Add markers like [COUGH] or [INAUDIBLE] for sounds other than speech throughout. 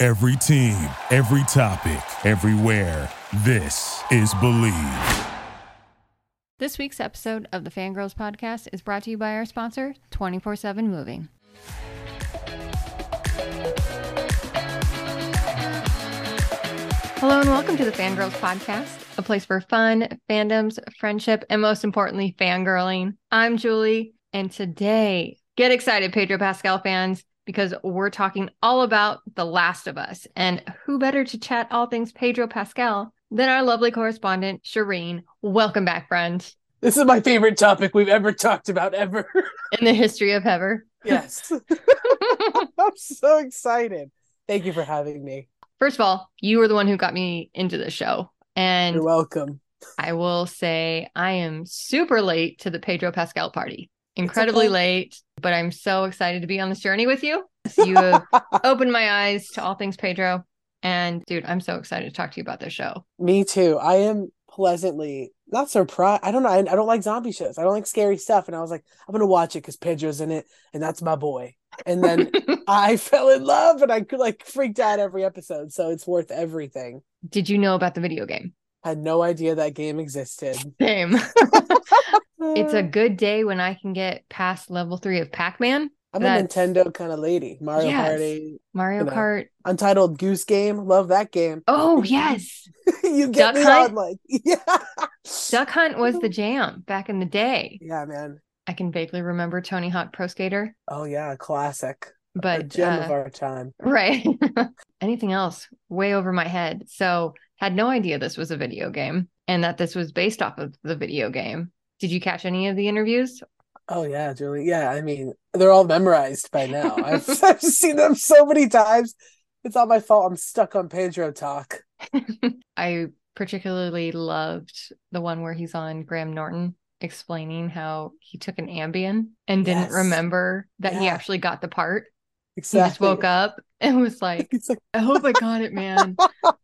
Every team, every topic, everywhere. This is Bleav. This week's episode of the Fangirls Podcast is brought to you by our sponsor, 24 7 Moving. Hello and welcome to the Fangirls Podcast, a place for fun, fandoms, friendship, and most importantly, fangirling. I'm Julie, and today, get excited, Pedro Pascal fans, because we're talking all about The Last of Us. And who better to chat all things Pedro Pascal than our lovely correspondent, Shireen? Welcome back, friend. This is my favorite topic we've ever talked about ever. In the history of ever. yes. [LAUGHS] [LAUGHS] I'm so excited. Thank you for having me. First of all, you were the one who got me into the show. And You're welcome. I will say I am super late to the Pedro Pascal party. Incredibly okay. late, but I'm so excited to be on this journey with you. [LAUGHS] You have opened my eyes to all things Pedro. And dude, I'm so excited to talk to you about this show. Me too. I am pleasantly not surprised. I don't know. I, I don't like zombie shows. I don't like scary stuff. And I was like, I'm gonna watch it because Pedro's in it, and that's my boy. And then [LAUGHS] I fell in love, and I like freaked out every episode. So it's worth everything. Did you know about the video game? I had no idea that game existed. Same. [LAUGHS] it's a good day when I can get past level three of Pac Man. I'm a Nintendo kind of lady. Mario Yes. Party, Mario You know. Kart. Untitled Goose Game. Love that game. Oh, [LAUGHS] yes. you Duck get me Hunt? on like [LAUGHS] yeah. Duck Hunt was the [LAUGHS] jam back in the day. Yeah, man. I can vaguely remember Tony Hawk Pro Skater, Oh yeah, classic. a but gem uh, of our time. right. Anything else way over my head. So had no idea this was a video game and that this was based off of the video game. Did you catch any of the interviews? Oh yeah, Julie. Yeah, I mean they're all memorized by now. [LAUGHS] I've, I've seen them so many times. It's not my fault. I'm stuck on Pedro talk. [LAUGHS] I particularly loved the one where he's on Graham Norton explaining how he took an Ambien and didn't Yes. remember that he actually got the part. Exactly. He just woke up [LAUGHS] and was like, like, I hope I [LAUGHS] got it, man.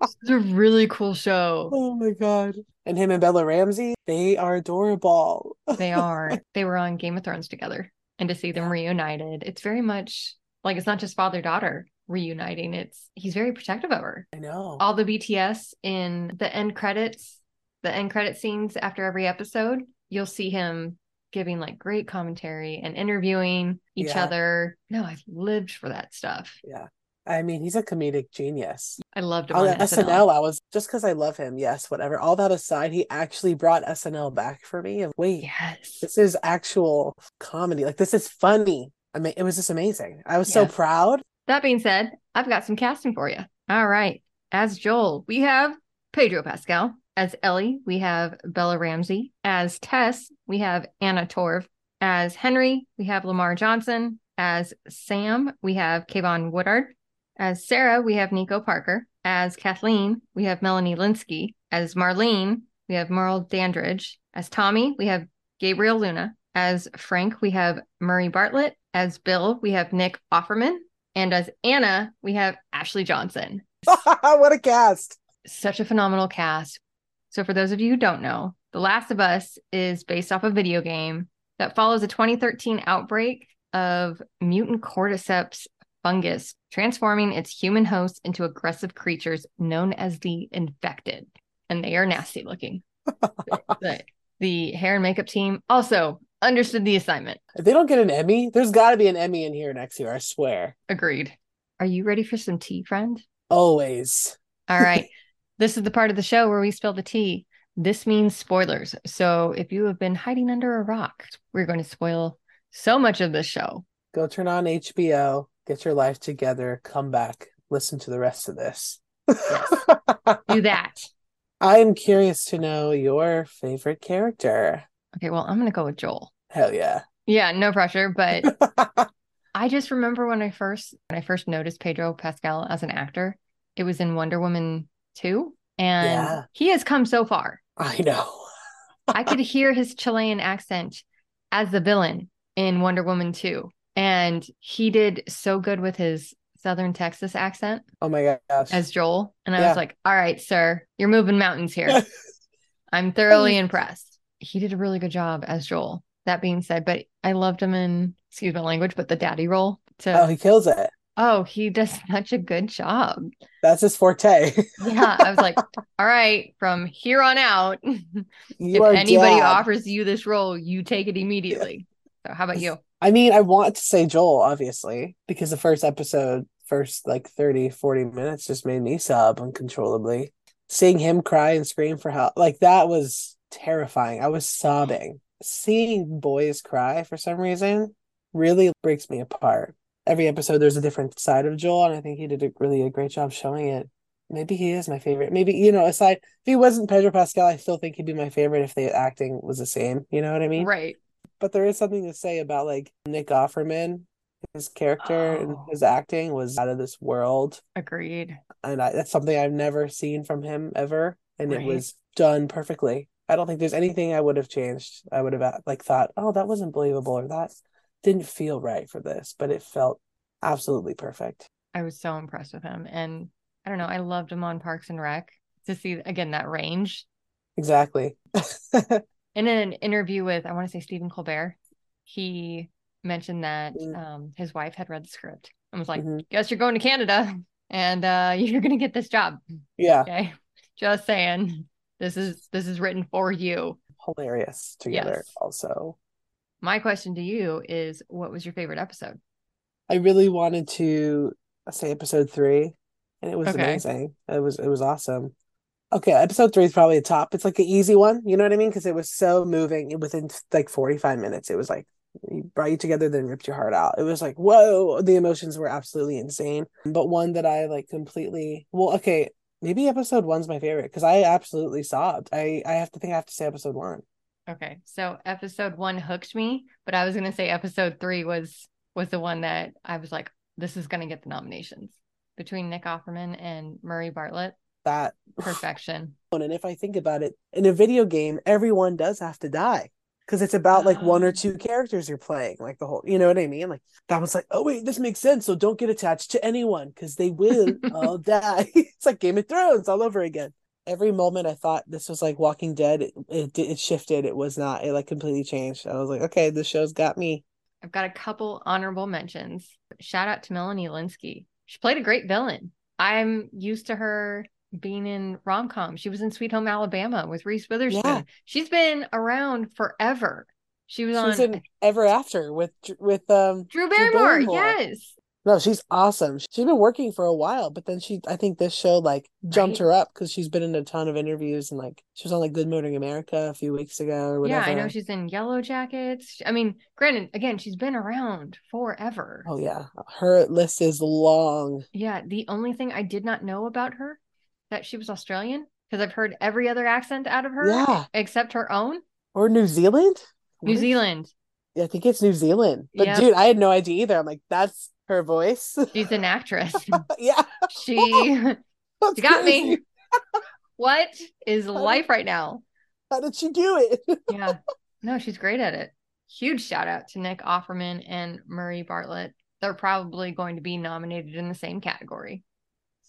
this is a really cool show. [LAUGHS] oh my god. And him and Bella Ramsey, they are adorable. They are. They were on Game of Thrones together. And to see them reunited, it's very much like it's not just father daughter reuniting. It's he's very protective of her. I know. All the BTS in the end credits, the end credit scenes after every episode, you'll see him giving like great commentary and interviewing each Yeah. other. No, I've lived for that stuff. Yeah. I mean, he's a comedic genius. I loved him On on SNL, SNL. I was just because I love him. Yes, whatever. All that aside, he actually brought SNL back for me. And wait, Yes. this is actual comedy. Like this is funny. I mean, it was just amazing. I was so proud. That being said, I've got some casting for you. All right. As Joel, we have Pedro Pascal. As Ellie, we have Bella Ramsey. As Tess, we have Anna Torv. As Henry, we have Lamar Johnson. As Sam, we have Keivonn Woodard. As Sarah, we have Nico Parker. As Kathleen, we have Melanie Lynskey. As Marlene, we have Merle Dandridge. As Tommy, we have Gabriel Luna. As Frank, we have Murray Bartlett. As Bill, we have Nick Offerman. And as Anna, we have Ashley Johnson. [LAUGHS] what a cast. Such a phenomenal cast. So, for those of you who don't know, The Last of Us is based off a video game that follows a 2013 outbreak of mutant cordyceps fungus, transforming its human host into aggressive creatures known as the infected. And they are nasty looking. [LAUGHS] the, the hair and makeup team also understood the assignment. If they don't get an Emmy, there's got to be an Emmy in here next year. I swear. Agreed. Are you ready for some tea, friend? Always. All right. [LAUGHS] this is the part of the show where we spill the tea. This means spoilers. So if you have been hiding under a rock, we're going to spoil so much of this show. Go turn on HBO, get your life together, come back, listen to the rest of this. [LAUGHS] Do that. I am curious to know your favorite character. Okay, well, I'm going to go with Joel. Hell yeah. Yeah, no pressure, but [LAUGHS] I just remember when I first when I first noticed Pedro Pascal as an actor, it was in Wonder Woman 2. And Yeah. he has come so far. I know. I could hear his Chilean accent as the villain in Wonder Woman 2. And he did so good with his Southern Texas accent Oh my gosh. as Joel. And I Yeah. was like, all right, sir, you're moving mountains here. [LAUGHS] I'm thoroughly impressed. He did a really good job as Joel. That being said, but I loved him in, excuse my language, but the daddy role. To oh, he kills it. oh, he does [LAUGHS] such a good job. That's his forte. [LAUGHS] Yeah, I was like, all right, from here on out, if anybody dad. offers you this role, you take it immediately. So, how about you? I mean, I want to say Joel, obviously, because the first episode, first like 30, 40 minutes just made me sob uncontrollably. Seeing him cry and scream for help, like that was terrifying. I was sobbing. Seeing boys cry for some reason really breaks me apart. Every episode, there's a different side of Joel, and I think he did a really a great job showing it. Maybe he is my favorite. Maybe, you know, aside, if he wasn't Pedro Pascal, I still think he'd be my favorite if the acting was the same. You know what I mean? Right. But there is something to say about like Nick Offerman. His character and Oh. [GASPS] his acting was out of this world, Agreed. and I, that's something I've never seen from him ever, and Right. it was done perfectly. I don't think there's anything I would have changed. I would have uh, like thought, oh, that wasn't believable, or that didn't feel right for this, but it felt absolutely perfect. I was so impressed with him. And I don't know, I loved him on Parks and Rec to see, again, that range. Exactly. [LAUGHS] In an interview with, I want to say Stephen Colbert, he mentioned that Mm. um, his wife had read the script and was like, Mhm. guess you're going to Canada and uh, [LAUGHS] you're going to get this job. Yeah, Okay. Just saying. This is this is written for you. hilarious together. Yes. Also, My question to you is what was your favorite episode? I really wanted to say episode three, and it was Okay. amazing. It was it was awesome. Okay, episode three is probably the top. It's like an easy one, you know what I mean? Because it was so moving. Within like forty five minutes, it was like brought you together, then ripped your heart out. It was like whoa, the emotions were absolutely insane. But one that I like completely. Well, okay, maybe episode one's my favorite because I absolutely sobbed. I I have to think I have to say episode one. Okay. So episode one hooked me, but I was gonna say episode three was was the one that I was like, this is gonna get the nominations. Between Nick Offerman and Murray Bartlett. That Perfection. [SIGHS] And if I think about it, in a video game, everyone does have to die because it's about like one or Oh. two characters you're playing, like the whole, you know what I mean? Like that was like, oh wait, this makes sense. So don't get attached to anyone because they will [LAUGHS] all die. [LAUGHS] it's like Game of Thrones all over again. Every moment I thought this was like Walking Dead, it, it it shifted. It was not. It like completely changed. I was like, okay, this show's got me. I've got a couple honorable mentions. Shout out to Melanie Lynskey. She played a great villain. I'm used to her being in rom com. She was in Sweet Home Alabama with Reese Witherspoon. Yeah. She's been around forever. She was on in Ever After with with um Drew Barrymore. Barrymore. Yes. No, she's awesome. She's been working for a while, but then she, I think this show like jumped Right. her up because she's been in a ton of interviews and like she was on like Good Morning America a few weeks ago or whatever. Yeah. I know she's in Yellowjackets. I mean, granted, again, she's been around forever. Oh yeah, her list is long. Yeah, the only thing I did not know about her that she was Australian because I've heard every other accent out of her Yeah, except her own. or New Zealand. New What Zealand. Yeah, I think it's New Zealand. But Yep. dude, I had no idea either. I'm like, that's her voice. She's an actress. [LAUGHS] yeah, she [LAUGHS] oh, that's she got me. [LAUGHS] What is life right now? How did she do it? Yeah. No, she's great at it. Huge shout out to Nick Offerman and Murray Bartlett. They're probably going to be nominated in the same category.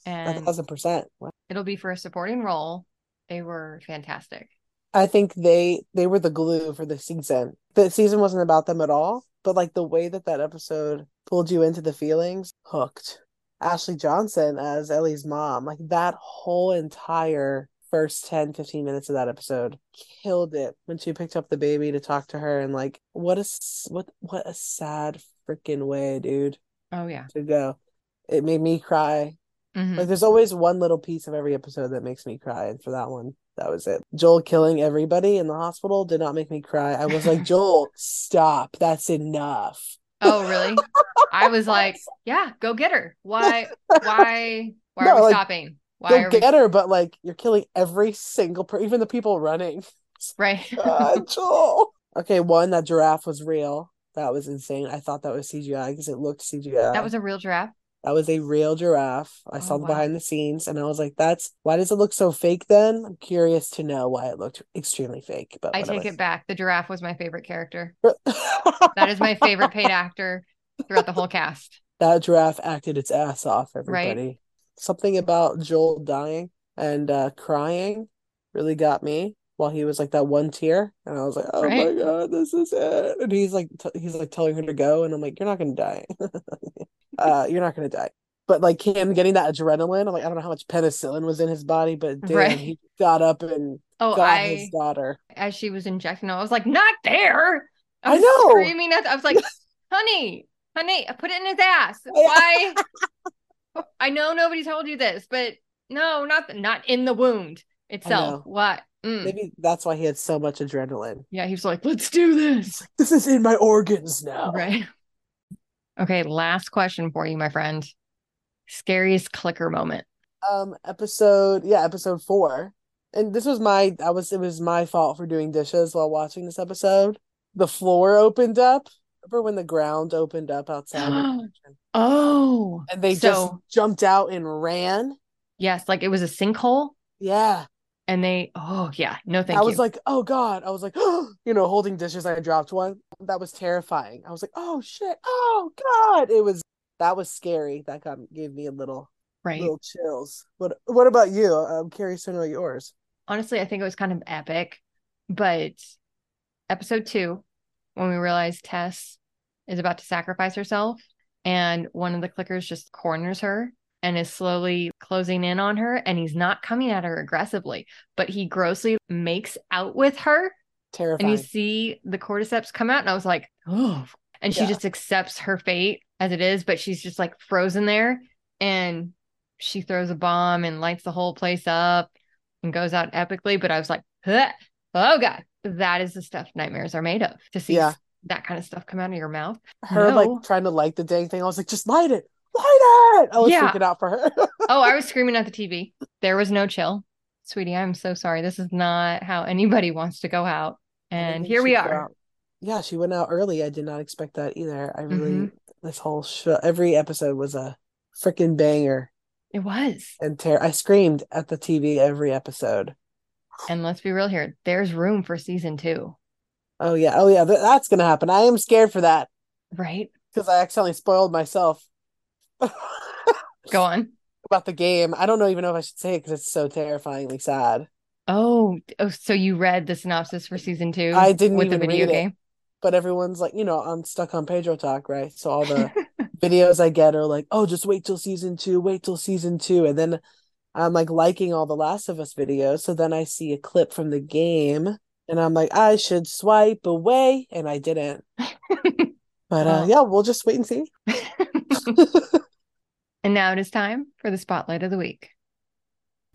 A thousand percent. it'll be for a supporting role. They were fantastic. I think they they were the glue for the season. The season wasn't about them at all, but like the way that that episode pulled you into the feelings, hooked. Ashley Johnson as Ellie's mom, like that whole entire first 10 15 minutes of that episode killed it when she picked up the baby to talk to her and like what a what what a sad freaking way, dude, Oh yeah. to go. It made me cry Mhm. like there's always one little piece of every episode that makes me cry, and for that one, that was it. Joel killing everybody in the hospital did not make me cry. I was like, [LAUGHS] Joel, stop. That's enough. Oh really? I was like, yeah, go get her. Why why why No, are we like, stopping? Why Go are we get her, but like you're killing every single person, even the people running. [LAUGHS] right? [LAUGHS] God, Joel. Okay, one, that giraffe was real. That was insane. I thought that was CGI because it looked CGI. that was a real giraffe. That was a real giraffe. I Oh, saw the wow. behind the scenes and I was like, that's why does it look so fake then? I'm curious to know why it looked extremely fake. But I take it back. The giraffe was my favorite character. [LAUGHS] That is my favorite paid actor throughout the whole cast. [LAUGHS] that giraffe acted its ass off, Right. everybody. Something about Joel dying and uh crying really got me while he was like that one tear. And I was like, oh my God, this is it. And he's like, t- he's like telling her to go. And I'm like, you're not going to die. [LAUGHS] uh, you're not going to die. But like him getting that adrenaline, I'm like, I don't know how much penicillin was in his body, but damn, Right. he got up and Oh, got I his daughter. as she was injecting, I was like, not there. I was know. Screaming at I was like, [LAUGHS] honey, honey, put it in his ass. [LAUGHS] Why? I know nobody told you this, but no, not the, not in the wound itself. What? Mm. Maybe that's why he had so much adrenaline. Yeah, he was like, let's do this. [LAUGHS] This is in my organs now. Right. Okay, last question for you, my friend. Scariest clicker moment. um episode yeah episode four and this was my i was it was my fault for doing dishes while watching this episode the floor opened up remember when the ground opened up outside? [GASPS] Oh, and they so just jumped out and ran yes, like it was a sinkhole, yeah and they. Oh yeah, no, thank i you. I was like oh god i was like [GASPS] you know holding dishes i dropped one that was terrifying i was like oh shit oh god it was that was scary that got gave me a little right. little chills but what about you i'm curious to know yours honestly, I think it was kind of epic. But episode two, when we realized Tess is about to sacrifice herself, and one of the clickers just corners her and is slowly closing in on her, and he's not coming at her aggressively, but he grossly makes out with her. Terrifying. And you see the cordyceps come out, and I was like, oh. And she Yeah. just accepts her fate as it is, but she's just like frozen there. And she throws a bomb and lights the whole place up and goes out epically. But I was like, "Huh. oh God, that is the stuff nightmares are made of. To see Yeah. that kind of stuff come out of your mouth. her No. like trying to light the dang thing. I was like, just light it, light it. I was Yeah. freaking out for her. [LAUGHS] Oh, I was screaming at the TV. There was no chill. Sweetie, I'm so sorry. This is not how anybody [LAUGHS] wants to go out. And here we are. Yeah, she went out early. I did not expect that either. I really Mhm. this whole show, every episode was a freaking banger. It was. And ter- I screamed at the TV every episode. And let's be real here. There's room for season two, Oh yeah, oh yeah, th- that's gonna happen. I am scared for that right? because I accidentally spoiled myself [LAUGHS] Go on. about the game. I don't know even know if I should say it because it's so terrifyingly sad. Oh, oh, so you read the synopsis for season two I didn't with the video read it. but everyone's like, you know, I'm stuck on Pedro Talk, right? So all the [LAUGHS] videos I get are like, oh, just wait till season two, wait till season two. And then I'm like liking all the Last of Us videos. So then I see a clip from the game and I'm like, I should swipe away. And I didn't. [LAUGHS] But uh, yeah, we'll just wait and see. And now it is time for the spotlight of the week.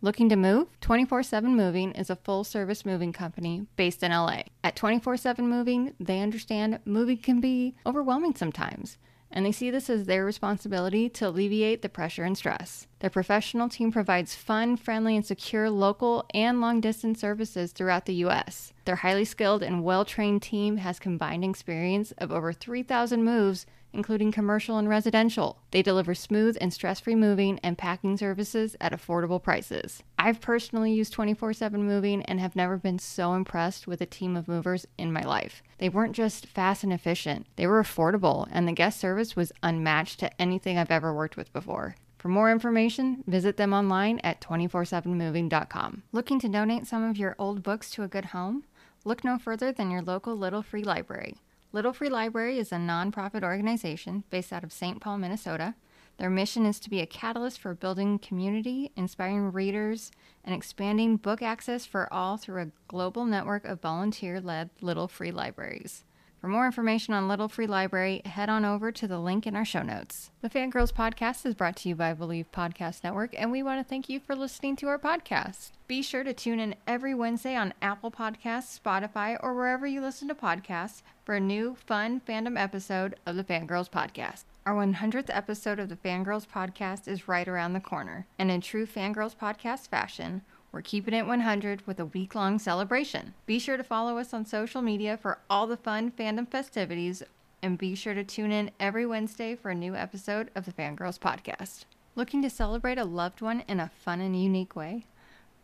Looking to move? 24 7 Moving is a full service moving company based in LA. At 24 7 Moving, they understand moving can be overwhelming sometimes, and they see this as their responsibility to alleviate the pressure and stress. Their professional team provides fun, friendly, and secure local and long distance services throughout the U.S. Their highly skilled and well trained team has combined experience of over 3,000 moves including commercial and residential. They deliver smooth and stress free moving and packing services at affordable prices. I've personally used 24 7 moving and have never been so impressed with a team of movers in my life. They weren't just fast and efficient, they were affordable, and the guest service was unmatched to anything I've ever worked with before. For more information, visit them online at 24sevenmoving.com. Looking to donate some of your old books to a good home? Look no further than your local Little Free Library. Little Free Library is a nonprofit organization based out of St. Paul, Minnesota. Their mission is to be a catalyst for building community, inspiring readers, and expanding book access for all through a global network of volunteer led Little Free Libraries. For more information on Little Free Library, head on over to the link in our show notes. The Fangirls Podcast is brought to you by Bleav Podcast Network, and we want to thank you for listening to our podcast. Be sure to tune in every Wednesday on Apple Podcasts, Spotify, or wherever you listen to podcasts for a new, fun fandom episode of the Fangirls Podcast. Our 100th episode of the Fangirls Podcast is right around the corner, and in true Fangirls Podcast fashion, we're keeping it 100 with a week long celebration. Be sure to follow us on social media for all the fun fandom festivities and be sure to tune in every Wednesday for a new episode of the Fangirls Podcast. Looking to celebrate a loved one in a fun and unique way?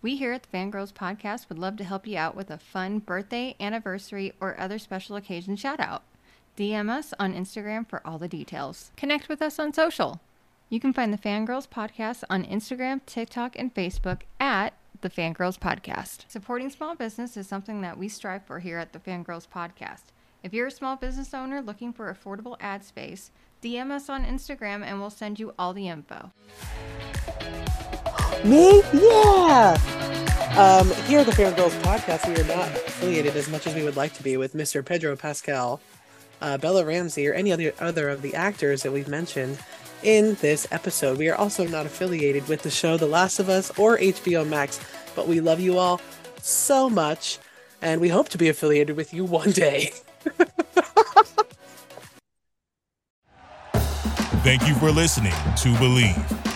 We here at the Fangirls Podcast would love to help you out with a fun birthday, anniversary, or other special occasion shout out. DM us on Instagram for all the details. Connect with us on social. You can find the Fangirls Podcast on Instagram, TikTok, and Facebook at the Fangirls Podcast. Supporting small business is something that we strive for here at the Fangirls Podcast. If you're a small business owner looking for affordable ad space, DM us on Instagram and we'll send you all the info. Me? Yeah. Um, here at the Fangirls Podcast, we are not affiliated as much as we would like to be with Mr. Pedro Pascal, uh, Bella Ramsey, or any other other of the actors that we've mentioned in this episode. We are also not affiliated with the show The Last of Us or HBO Max, but we love you all so much, and we hope to be affiliated with you one day. [LAUGHS] Thank you for listening to Bleav.